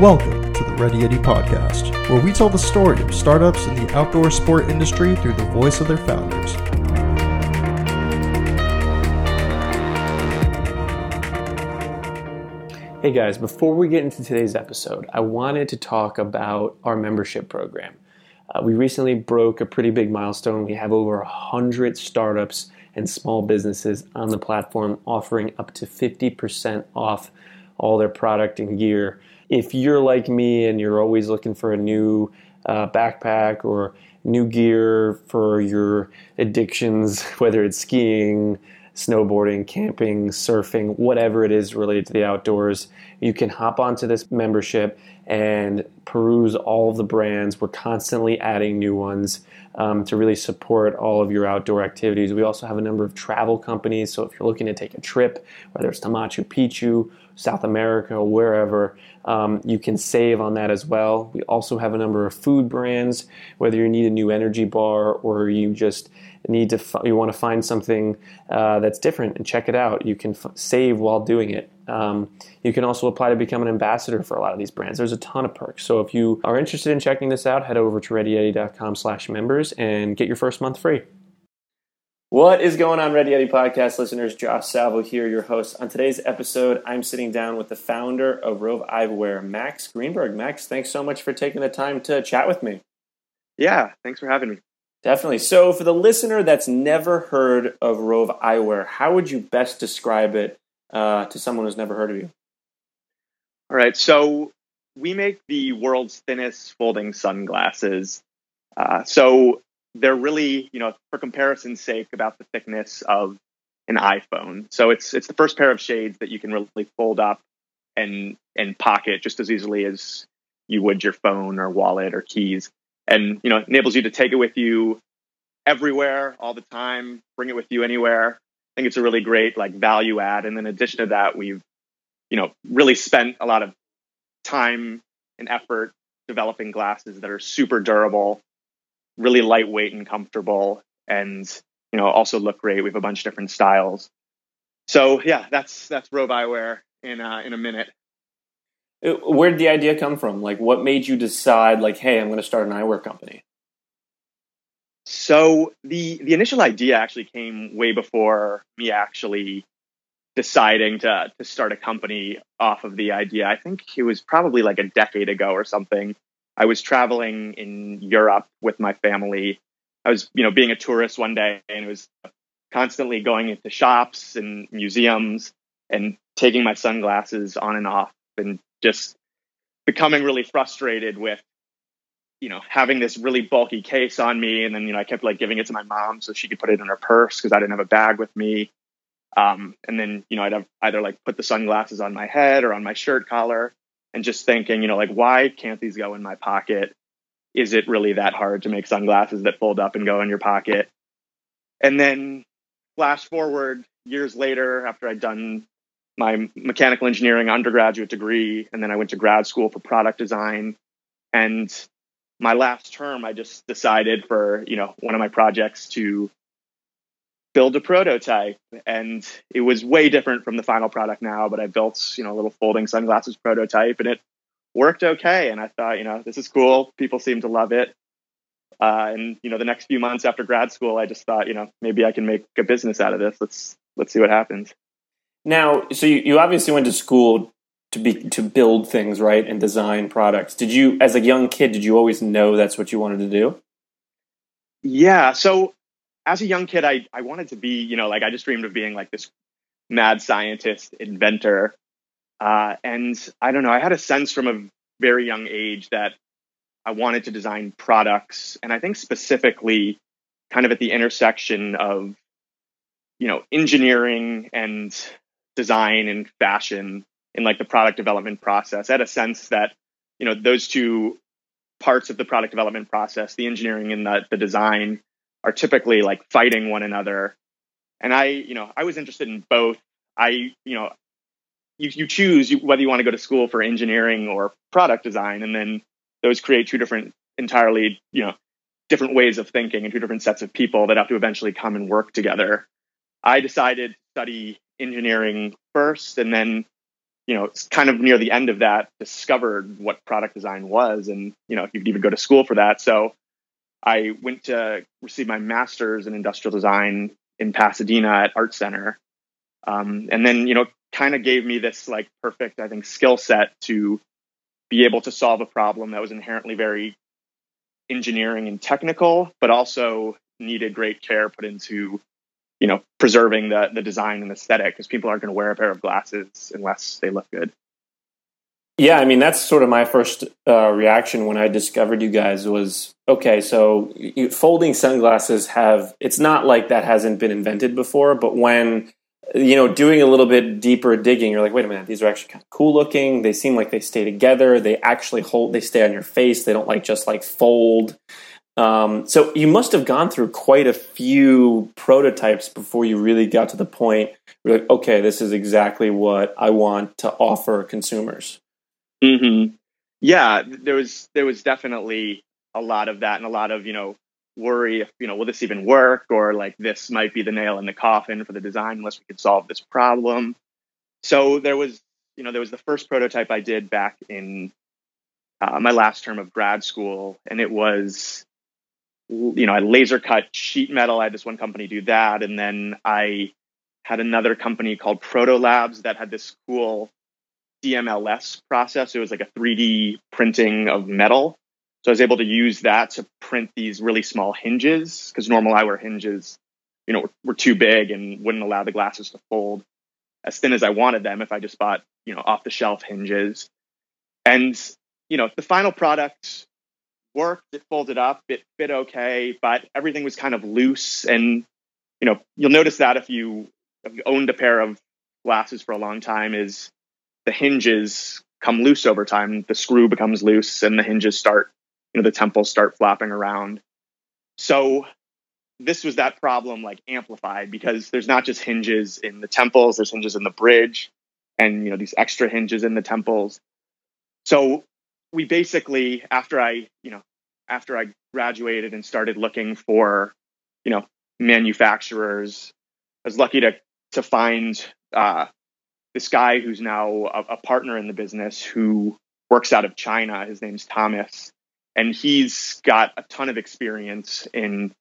Welcome to the Ready Yeti podcast, where we tell the story of startups in the outdoor sport industry through the voice of their founders. Hey guys, before we get into today's episode, I wanted to talk about our membership program. Uh, we recently broke a pretty big milestone. We have over 100 startups and small businesses on the platform offering up to 50% off all their product and gear. If you're like me and you're always looking for a new uh, backpack or new gear for your addictions, whether it's skiing, snowboarding, camping, surfing, whatever it is related to the outdoors, you can hop onto this membership and peruse all of the brands. We're constantly adding new ones um, to really support all of your outdoor activities. We also have a number of travel companies. So if you're looking to take a trip, whether it's to Machu Picchu, South America, or wherever, um, you can save on that as well. We also have a number of food brands, whether you need a new energy bar or you just need to you want to find something uh, that's different and check it out. You can f- save while doing it. Um, you can also apply to become an ambassador for a lot of these brands. There's a ton of perks. So if you are interested in checking this out, head over to readyyeti.com slash members and get your first month free. What is going on, Ready Yeti podcast listeners? Josh Salvo here, your host. On today's episode, I'm sitting down with the founder of Roav Eyewear, Max Greenberg. Max, thanks so much for taking the time to chat with me. Yeah, thanks for having me. Definitely. So, for the listener that's never heard of Roav Eyewear, how would you best describe it uh, to someone who's never heard of you? All right. So, we make the world's thinnest folding sunglasses. Uh, so, they're really, you know, for comparison's sake, about the thickness of an iPhone. So it's it's the first pair of shades that you can really fold up and and pocket just as easily as you would your phone or wallet or keys. And you know, enables you to take it with you everywhere, all the time, bring it with you anywhere. I think it's a really great like value add. And in addition to that, we've, you know, really spent a lot of time and effort developing glasses that are super durable really lightweight and comfortable and you know also look great we have a bunch of different styles so yeah that's that's Roav eyewear in uh, in a minute Uh, where did the idea come from? Like what made you decide like hey i'm going to start an eyewear company? So the the initial idea actually came way before me actually deciding to to start a company off of the idea. I think it was probably like a decade ago or something. I was traveling in Europe with my family. I was, you know, being a tourist one day and it was constantly going into shops and museums and taking my sunglasses on and off and just becoming really frustrated with you know having this really bulky case on me and then you know i kept like giving it to my mom so she could put it in her purse because i didn't have a bag with me um, and then you know i'd have either like put the sunglasses on my head or on my shirt collar and just thinking, you know, like, why can't these go in my pocket? Is it really that hard to make sunglasses that fold up and go in your pocket? And then flash forward years later, after I'd done my mechanical engineering undergraduate degree, and then I went to grad school for product design. And my last term, I just decided for, you know, one of my projects to build a prototype. And it was way different from the final product now but i built you know a little folding sunglasses prototype and it worked okay. And i thought you know this is cool. People seem to love it. Uh, and you know the next few months after grad school i just thought you know maybe i can make a business out of this. Let's let's see what happens now so you, you obviously went to school to be to build things right and design products did you as a young kid did you always know that's what you wanted to do yeah so as a young kid, I, I wanted to be, you know, like I just dreamed of being like this mad scientist, inventor. Uh, and I don't know, I had a sense from a very young age that I wanted to design products. And I think specifically kind of at the intersection of, you know, engineering and design and fashion in like the product development process. I had a sense that, you know, those two parts of the product development process, the engineering and the, the design, are typically like fighting one another. And I, you know, I was interested in both. I, you know, you, you choose whether you want to go to school for engineering or product design, and then those create two different, entirely, you know, different ways of thinking and two different sets of people that have to eventually come and work together. I decided to study engineering first, and then you know, kind of near the end of that, discovered what product design was, and you know, if you could even go to school for that. So I went to receive my master's in industrial design in Pasadena at Art Center, um, and then you know, kind of gave me this like perfect, I think, skill set to be able to solve a problem that was inherently very engineering and technical, but also needed great care put into you know preserving the the design and aesthetic because people aren't going to wear a pair of glasses unless they look good. Yeah i mean that's sort of my first uh, reaction when i discovered you guys was okay so you, folding sunglasses have it's not like that hasn't been invented before but when you know doing a little bit deeper digging you're like wait a minute these are actually kind of cool looking. They seem like they stay together. They actually hold they stay on your face. They don't like just like fold um, so you must have gone through quite a few prototypes before you really got to the point where like, okay, this is exactly what I want to offer consumers. Mm-hmm. Yeah, there was there was definitely a lot of that and a lot of you know worry if you know will this even work or like this might be the nail in the coffin for the design unless we could solve this problem. So there was you know there was the first prototype I did back in uh, my last term of grad school, and it was you know, I laser cut sheet metal. I had this one company do that. And then I had another company called Proto Labs that had this cool DMLS process. It was like a 3D printing of metal. So I was able to use that to print these really small hinges because normal eyewear hinges, you know, were, were too big and wouldn't allow the glasses to fold as thin as I wanted them if I just bought, you know, off the shelf hinges. And, you know, the final product worked, it folded up, it fit okay, but everything was kind of loose. And, you know, you'll notice that if you, owned a pair of glasses for a long time is the hinges come loose over time. The screw becomes loose and the hinges start, you know, the temples start flapping around. So this was that problem like amplified because there's not just hinges in the temples, there's hinges in the bridge and, you know, these extra hinges in the temples. So we basically after I, you know, after I graduated and started looking for, you know, manufacturers, I was lucky to to find uh, this guy who's now a, a partner in the business who works out of China. His name's Thomas, and he's got a ton of experience in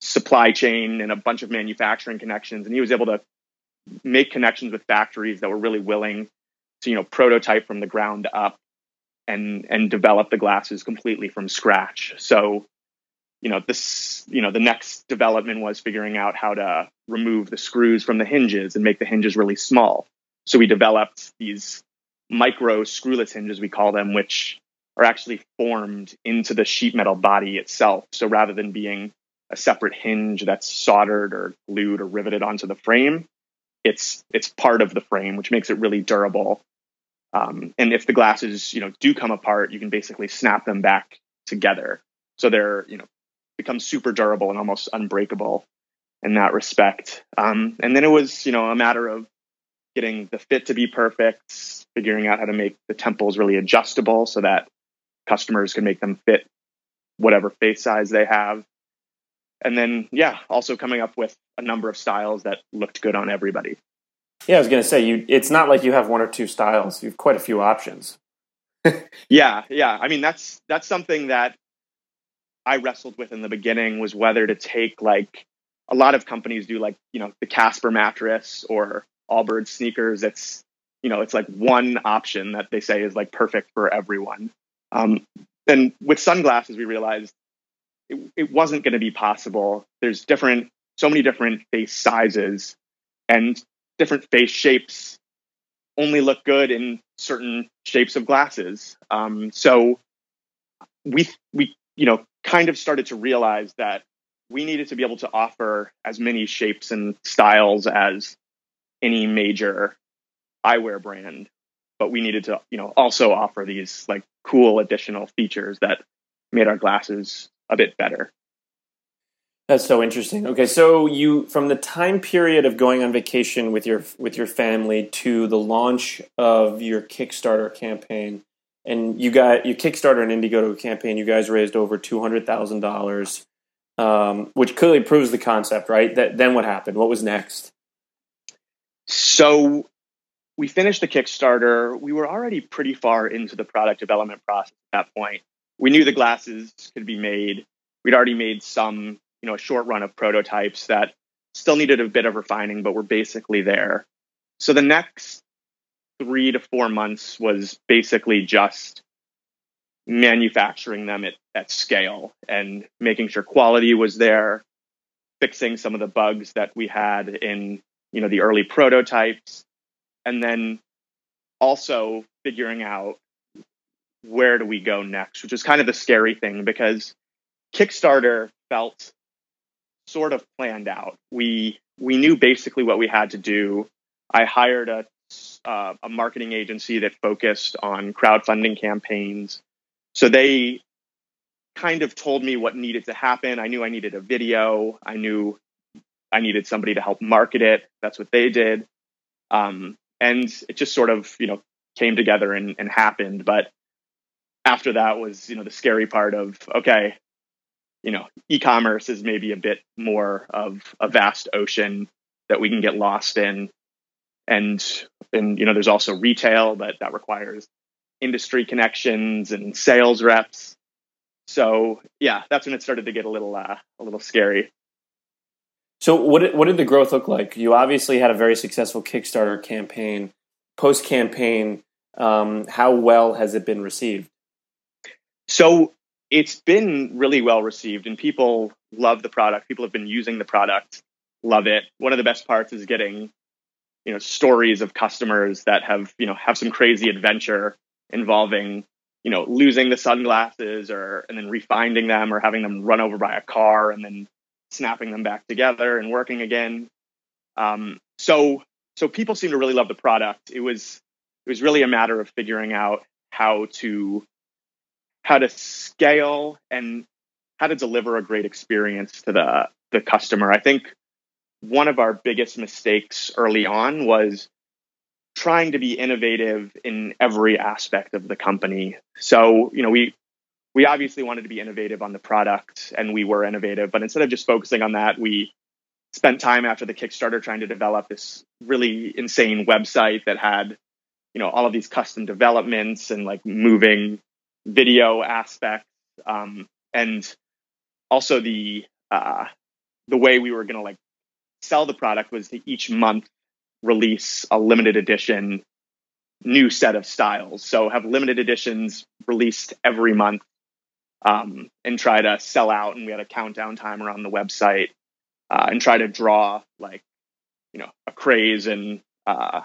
supply chain and a bunch of manufacturing connections. And he was able to make connections with factories that were really willing to, you know, prototype from the ground up and and develop the glasses completely from scratch. So, you know, this you know the next development was figuring out how to remove the screws from the hinges and make the hinges really small. So we developed these micro screwless hinges we call them which are actually formed into the sheet metal body itself. So rather than being a separate hinge that's soldered or glued or riveted onto the frame, it's it's part of the frame, which makes it really durable um, and if the glasses, you know, do come apart, you can basically snap them back together. So they're, you know, become super durable and almost unbreakable in that respect. Um, and then it was, you know, a matter of getting the fit to be perfect, figuring out how to make the temples really adjustable so that customers can make them fit whatever face size they have. And then, yeah, also coming up with a number of styles that looked good on everybody. Yeah, I was going to say you. It's not like you have one or two styles. You have quite a few options. yeah, yeah. I mean, that's that's something that I wrestled with in the beginning was whether to take like a lot of companies do like you know the Casper mattress or Allbirds sneakers. It's you know it's like one option that they say is like perfect for everyone. Um, and with sunglasses, we realized it, it wasn't going to be possible. There's different, so many different face sizes, and different face shapes only look good in certain shapes of glasses. Um, so we we you know kind of started to realize that we needed to be able to offer as many shapes and styles as any major eyewear brand, but we needed to you know also offer these like cool additional features that made our glasses a bit better. That's so interesting. Okay, so you from the time period of going on vacation with your with your family to the launch of your Kickstarter campaign, and you got you Kickstarter and Indiegogo campaign. You guys raised over two hundred thousand um, dollars, which clearly proves the concept, right? That then what happened? What was next? So we finished the Kickstarter. We were already pretty far into the product development process at that point. We knew the glasses could be made. We'd already made some, you know, a short run of prototypes that still needed a bit of refining, but were basically there. So the next three to four months was basically just manufacturing them at, at scale and making sure quality was there, fixing some of the bugs that we had in, you know, the early prototypes, and then also figuring out where do we go next, which is kind of the scary thing because Kickstarter felt sort of planned out. We we knew basically what we had to do. I hired a uh, a marketing agency that focused on crowdfunding campaigns. So they kind of told me what needed to happen. I knew I needed a video. I knew I needed somebody to help market it. That's what they did. Um, and it just sort of you know came together and, and happened but after that was you know the scary part of okay you know e-commerce is maybe a bit more of a vast ocean that we can get lost in and and you know there's also retail but that requires industry connections and sales reps so yeah that's when it started to get a little uh, a little scary so what did, what did the growth look like? You obviously had a very successful Kickstarter campaign. Post campaign, um, how well has it been received? So it's been really well received, and people love the product. People have been using the product, love it. One of the best parts is getting, you know, stories of customers that have you know have some crazy adventure involving you know losing the sunglasses or and then refinding them or having them run over by a car and then snapping them back together and working again. Um, so so people seem to really love the product. It was it was really a matter of figuring out how to how to scale and how to deliver a great experience to the the customer. I think one of our biggest mistakes early on was trying to be innovative in every aspect of the company. So, you know, we we obviously wanted to be innovative on the product and we were innovative, but instead of just focusing on that, we spent time after the Kickstarter trying to develop this really insane website that had, you know, all of these custom developments and like moving video aspects. Um, and also the uh, the way we were gonna like sell the product was to each month release a limited edition new set of styles. So have limited editions released every month um, and try to sell out. And we had a countdown timer on the website uh, and try to draw like, you know, a craze and uh,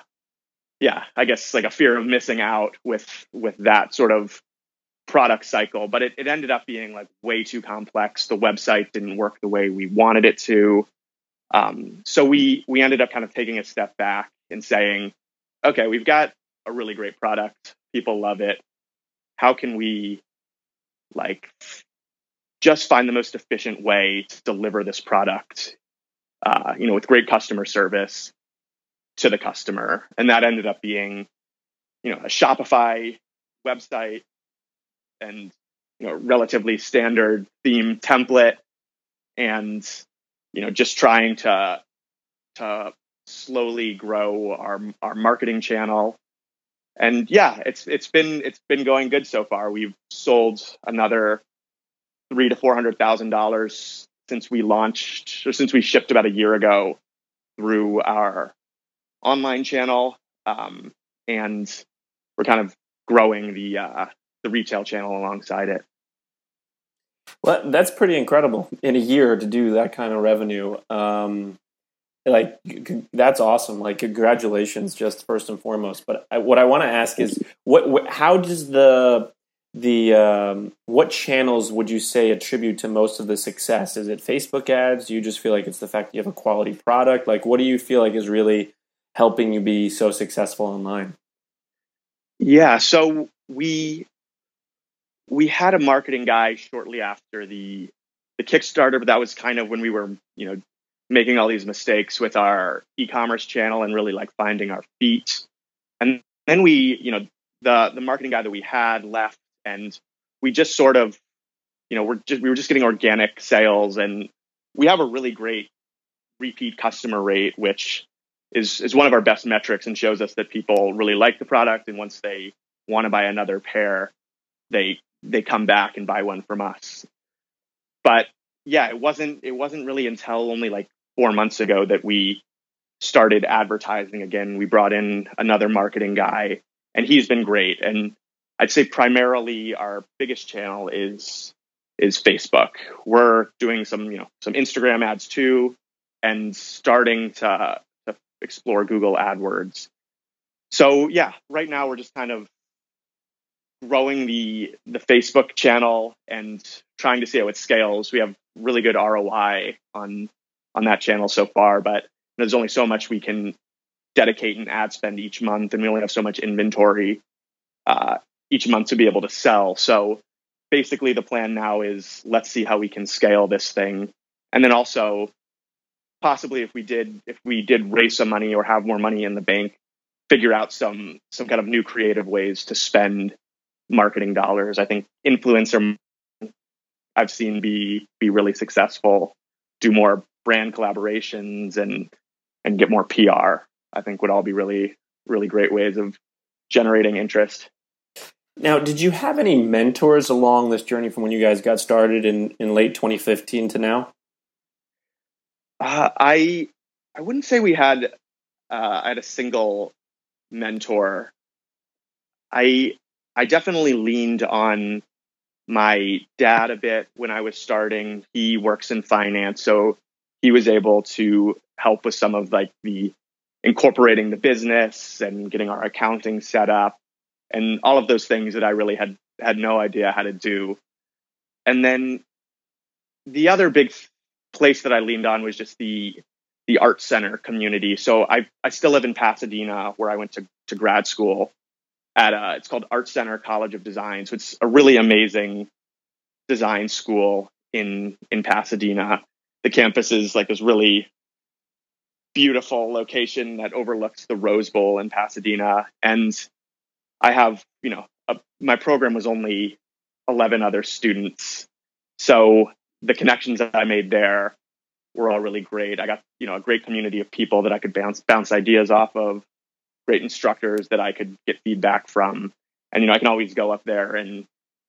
yeah, I guess like a fear of missing out with with that sort of product cycle. But it, it ended up being like way too complex. The website didn't work the way we wanted it to. Um, so we we ended up kind of taking a step back and saying, okay, we've got a really great product. People love it. How can we like just find the most efficient way to deliver this product uh, you know with great customer service to the customer and that ended up being you know a shopify website and you know relatively standard theme template and you know just trying to to slowly grow our our marketing channel and yeah, it's it's been it's been going good so far. We've sold another three to four hundred thousand dollars since we launched or since we shipped about a year ago through our online channel, um, and we're kind of growing the uh, the retail channel alongside it. Well, that's pretty incredible in a year to do that kind of revenue. Um, like that's awesome. Like congratulations just first and foremost. But I, what i want to ask is what, what, how does the the um, what channels would you say attribute to most of the success? Is it facebook ads? Do you just feel like it's the fact you have a quality product? Like what do you feel like is really helping you be so successful online? Yeah so we we had a marketing guy shortly after the the kickstarter but that was kind of when we were you know making all these mistakes with our e-commerce channel and really like finding our feet. And then we, you know, the the marketing guy that we had left and we just sort of, you know, we're just we were just getting organic sales and we have a really great repeat customer rate, which is is one of our best metrics and shows us that people really like the product and once they want to buy another pair, they they come back and buy one from us. But yeah, it wasn't it wasn't really until only like 4 months ago that we started advertising again. We brought in another marketing guy and he's been great and I'd say primarily our biggest channel is is Facebook. We're doing some, you know, some Instagram ads too and starting to, to explore Google AdWords. So yeah, right now we're just kind of growing the the Facebook channel and trying to see how it scales. We have really good ROI on on that channel so far, but there's only so much we can dedicate an ad spend each month, and we only have so much inventory uh, each month to be able to sell. So basically, the plan now is let's see how we can scale this thing, and then also possibly if we did if we did raise some money or have more money in the bank, figure out some some kind of new creative ways to spend marketing dollars. I think influencer I've seen be be really successful, do more brand collaborations and and get more PR. I think would all be really really great ways of generating interest. Now, did you have any mentors along this journey from when you guys got started in, in late 2015 to now? Uh, I I wouldn't say we had uh, I had a single mentor. I I definitely leaned on my dad a bit when I was starting. He works in finance, so he was able to help with some of like the incorporating the business and getting our accounting set up and all of those things that I really had had no idea how to do. And then the other big place that I leaned on was just the the art center community. So I I still live in Pasadena where I went to to grad school at a, it's called Art Center College of Design. So it's a really amazing design school in in Pasadena. The campus is like this really beautiful location that overlooks the Rose Bowl in Pasadena. And I have, you know, a, my program was only 11 other students. So the connections that I made there were all really great. I got, you know, a great community of people that I could bounce bounce ideas off of great instructors that I could get feedback from. And, you know, I can always go up there and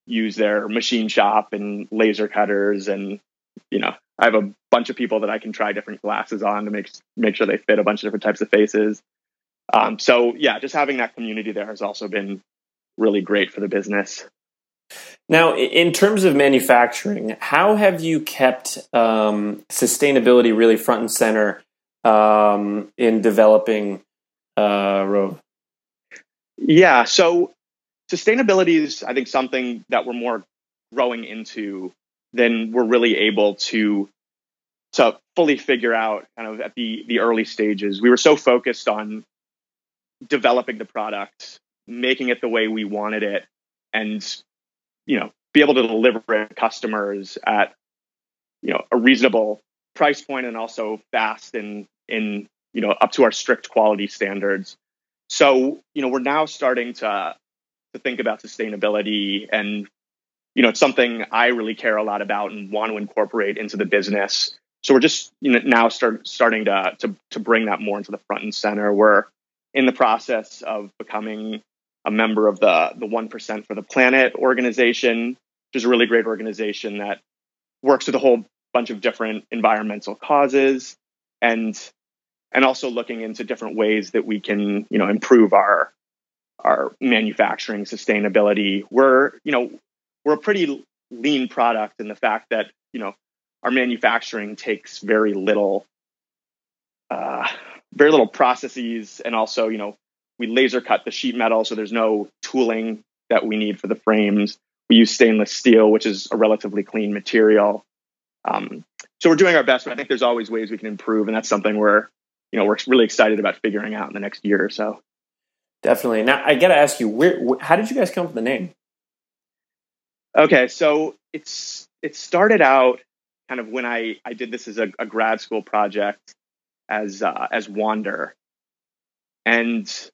use their machine shop and laser cutters. And, you know, I have a bunch of people that I can try different glasses on to make, make sure they fit a bunch of different types of faces. Um, so yeah, just having that community there has also been really great for the business. Now, in terms of manufacturing, how have you kept um, sustainability really front and center um, in developing uh, Roav? Yeah, so sustainability is, I think, something that we're more growing into than we're really able to to fully figure out kind of at the the early stages. We were so focused on developing the product, making it the way we wanted it, and you know, be able to deliver it to customers at you know a reasonable price point and also fast and in you know, up to our strict quality standards. So, you know, we're now starting to to think about sustainability and you know, it's something I really care a lot about and want to incorporate into the business. So we're just you know, now start starting to, to to bring that more into the front and center. We're in the process of becoming a member of the the one percent for the planet organization, which is a really great organization that works with a whole bunch of different environmental causes. And and also looking into different ways that we can, you know, improve our our manufacturing sustainability. We're, you know, we're a pretty lean product in the fact that, you know, our manufacturing takes very little uh, very little processes and also, you know, we laser cut the sheet metal so there's no tooling that we need for the frames. We use stainless steel, which is a relatively clean material. Um, so we're doing our best, but I think there's always ways we can improve, and that's something we're you know we're really excited about figuring out in the next year or so. Definitely. Now I got to ask you, where, how did you guys come up with the name? Okay, so it's it started out kind of when I I did this as a, a grad school project as uh, as Wander, and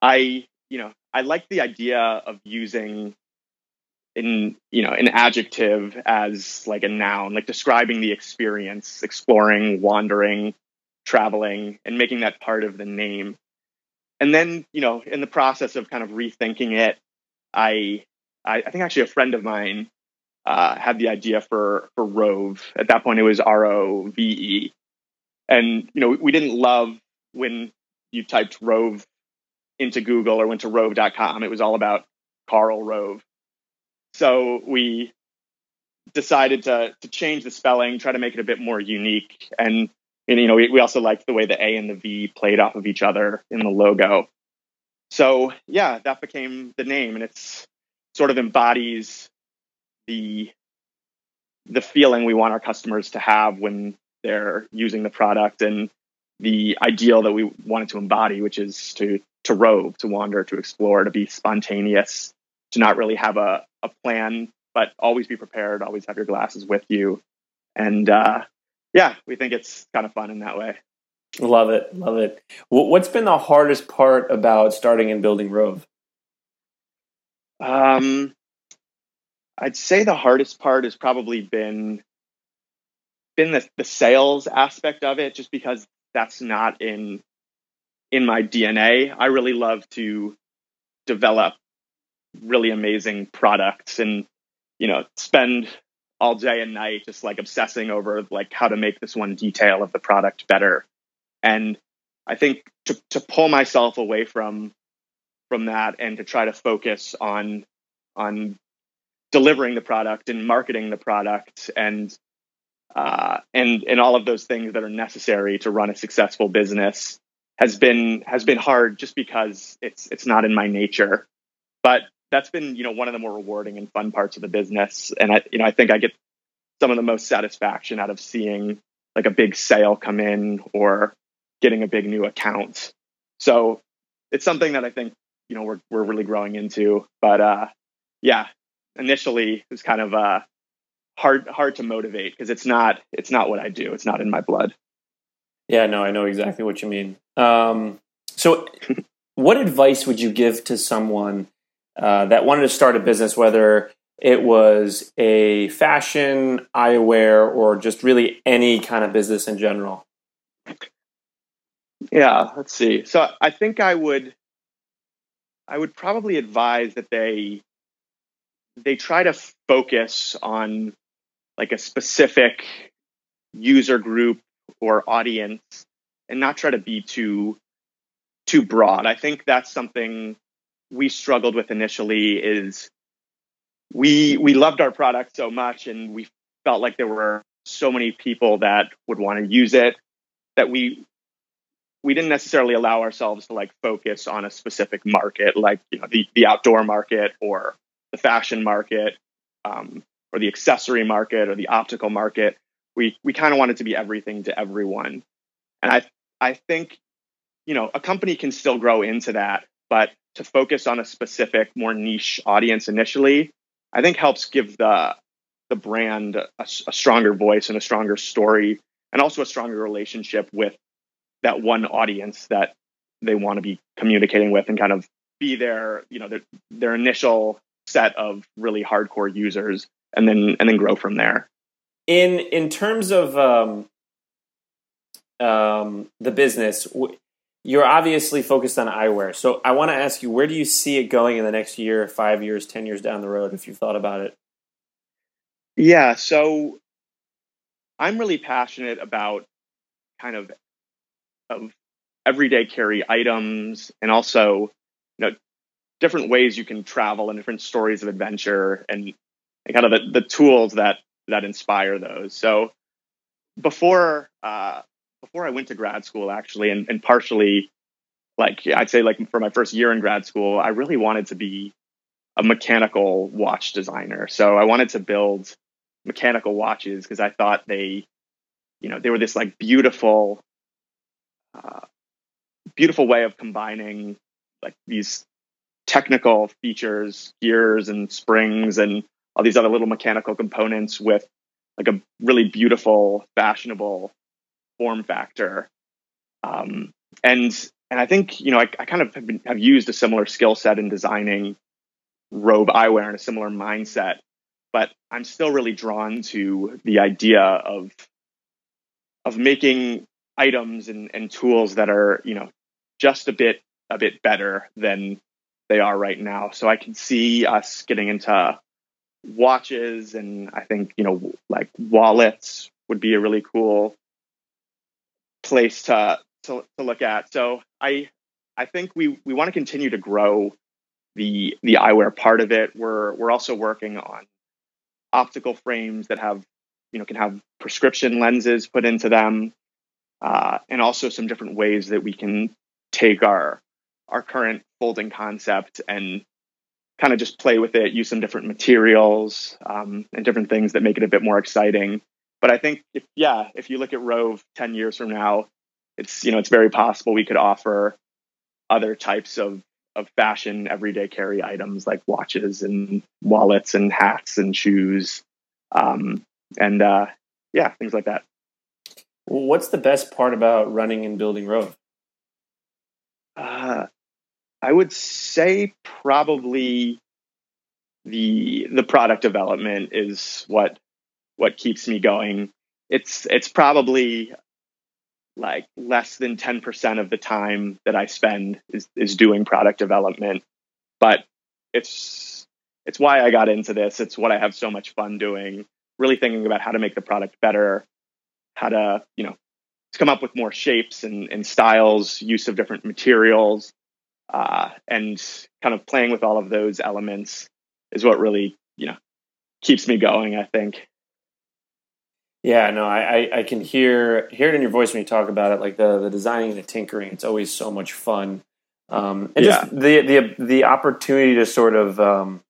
I you know I like the idea of using in you know an adjective as like a noun, like describing the experience, exploring, wandering, traveling and making that part of the name. And then, you know, in the process of kind of rethinking it, I, I, I think actually a friend of mine uh, had the idea for for Rove. At that point, it was R O V E, and you know we didn't love when you typed Rove into Google or went to Rove.com. It was all about Karl Rove. So we decided to to change the spelling, try to make it a bit more unique, and, and you know we, we also liked the way the A and the V played off of each other in the logo. So yeah, that became the name, and it's sort of embodies the the feeling we want our customers to have when they're using the product and the ideal that we wanted to embody, which is to to rove, to wander, to explore, to be spontaneous, to not really have a, a plan, but always be prepared, always have your glasses with you. And uh, yeah, we think it's kind of fun in that way. Love it. Love it. What's been the hardest part about starting and building Roav? Um, I'd say the hardest part has probably been been the, the sales aspect of it, just because that's not in in my DNA. I really love to develop really amazing products and you know spend all day and night just like obsessing over like how to make this one detail of the product better. And i think to, to pull myself away from from that and to try to focus on on delivering the product and marketing the product and uh, and and all of those things that are necessary to run a successful business has been has been hard just because it's it's not in my nature. But that's been you know one of the more rewarding and fun parts of the business and i you know i think i get some of the most satisfaction out of seeing like a big sale come in or getting a big new account so it's something that i think you know we're we're really growing into but uh yeah initially it was kind of uh, hard hard to motivate because it's not it's not what I do. It's not in my blood. Yeah, no, I know exactly what you mean. Um, so, what advice would you give to someone uh, that wanted to start a business, whether it was a fashion, eyewear, or just really any kind of business in general? Yeah, let's see. So I think I would I would probably advise that they they try to focus on like a specific user group or audience and not try to be too too broad. I think that's something we struggled with initially is we we loved our product so much and we felt like there were so many people that would want to use it that we we didn't necessarily allow ourselves to like focus on a specific market like you know the, the outdoor market or the fashion market um, or the accessory market or the optical market. We we kind of wanted to be everything to everyone, and I I think you know a company can still grow into that, but to focus on a specific, more niche audience initially, I think helps give the the brand a, a stronger voice and a stronger story, and also a stronger relationship with that one audience that they want to be communicating with and kind of be their you know their their initial set of really hardcore users and then and then grow from there. In in terms of um, um, the business you're obviously focused on eyewear so i want to ask you where do you see it going in the next year five years ten years down the road if you've thought about it yeah so i'm really passionate about kind of of everyday carry items and also you know different ways you can travel and different stories of adventure and, and kind of the, the tools that that inspire those. So before uh, before I went to grad school, actually, and, and partially, like I'd say, like for my first year in grad school, I really wanted to be a mechanical watch designer. So I wanted to build mechanical watches because I thought they, you know, they were this like beautiful, uh, beautiful way of combining like these technical features, gears and springs and all these other little mechanical components with like a really beautiful, fashionable form factor. Um, and and I think you know I, I kind of have, been, have used a similar skill set in designing Roav eyewear and a similar mindset, but I'm still really drawn to the idea of of making items and, and tools that are you know just a bit a bit better than they are right now. So I can see us getting into watches and I think, you know, like wallets would be a really cool place to to, to look at. So I I think we we want to continue to grow the the eyewear part of it. We're we're also working on optical frames that have you know can have prescription lenses put into them, uh, and also some different ways that we can take our our current folding concept and kind of just play with it, use some different materials um, and different things that make it a bit more exciting. But I think, if, yeah, if you look at Roav ten years from now, it's you know it's very possible we could offer other types of of fashion everyday carry items like watches and wallets and hats and shoes um, and uh, yeah things like that. What's the best part about running and building Roav? Uh, I would say probably the the product development is what what keeps me going. It's it's probably like less than 10% of the time that I spend is is doing product development. But it's it's why I got into this. It's what I have so much fun doing. Really thinking about how to make the product better, how to, you know, come up with more shapes and, and styles, use of different materials, uh, and kind of playing with all of those elements is what really you know keeps me going. I think. Yeah, no, I, I can hear hear it in your voice when you talk about it, like the the designing and the tinkering. It's always so much fun, um, and yeah. just the the the opportunity to sort of um,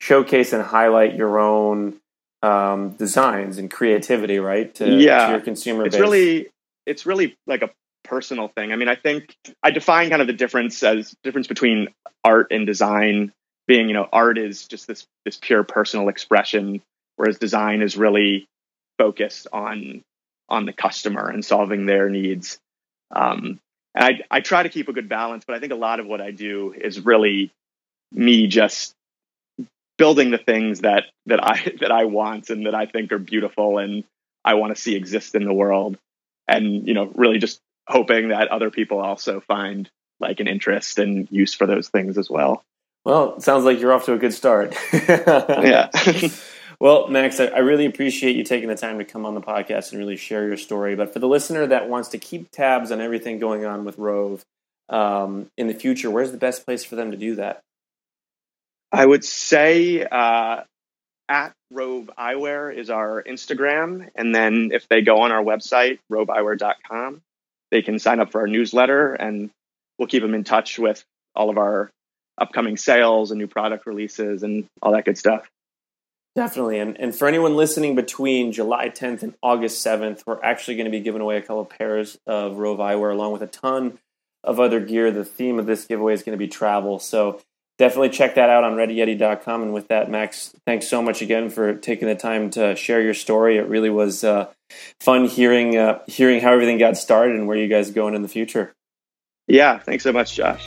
showcase and highlight your own um, designs and creativity, right? To, yeah, to your consumer. It's base. really it's really like a personal thing. I mean, I think I define kind of the difference as difference between art and design being, you know, art is just this this pure personal expression, whereas design is really focused on on the customer and solving their needs. Um, and I, I try to keep a good balance, but I think a lot of what I do is really me just building the things that that I that I want and that I think are beautiful and I want to see exist in the world. And you know, really just hoping that other people also find like an interest and use for those things as well. Well, sounds like you're off to a good start. yeah. well, Max, I, really appreciate you taking the time to come on the podcast and really share your story. But for the listener that wants to keep tabs on everything going on with Roav um, in the future, where's the best place for them to do that? I would say uh, at Roav Eyewear is our Instagram. And then if they go on our website, roaveyewear.com, they can sign up for our newsletter and we'll keep them in touch with all of our upcoming sales and new product releases and all that good stuff. Definitely. And, and for anyone listening between July 10th and August 7th, we're actually going to be giving away a couple pairs of Roav eyewear along with a ton of other gear. The theme of this giveaway is going to be travel. So definitely check that out on readyyeti.com. And with that, Max, thanks so much again for taking the time to share your story. It really was uh, fun hearing uh, hearing how everything got started and where you guys are going in the future. Yeah, thanks so much, Josh.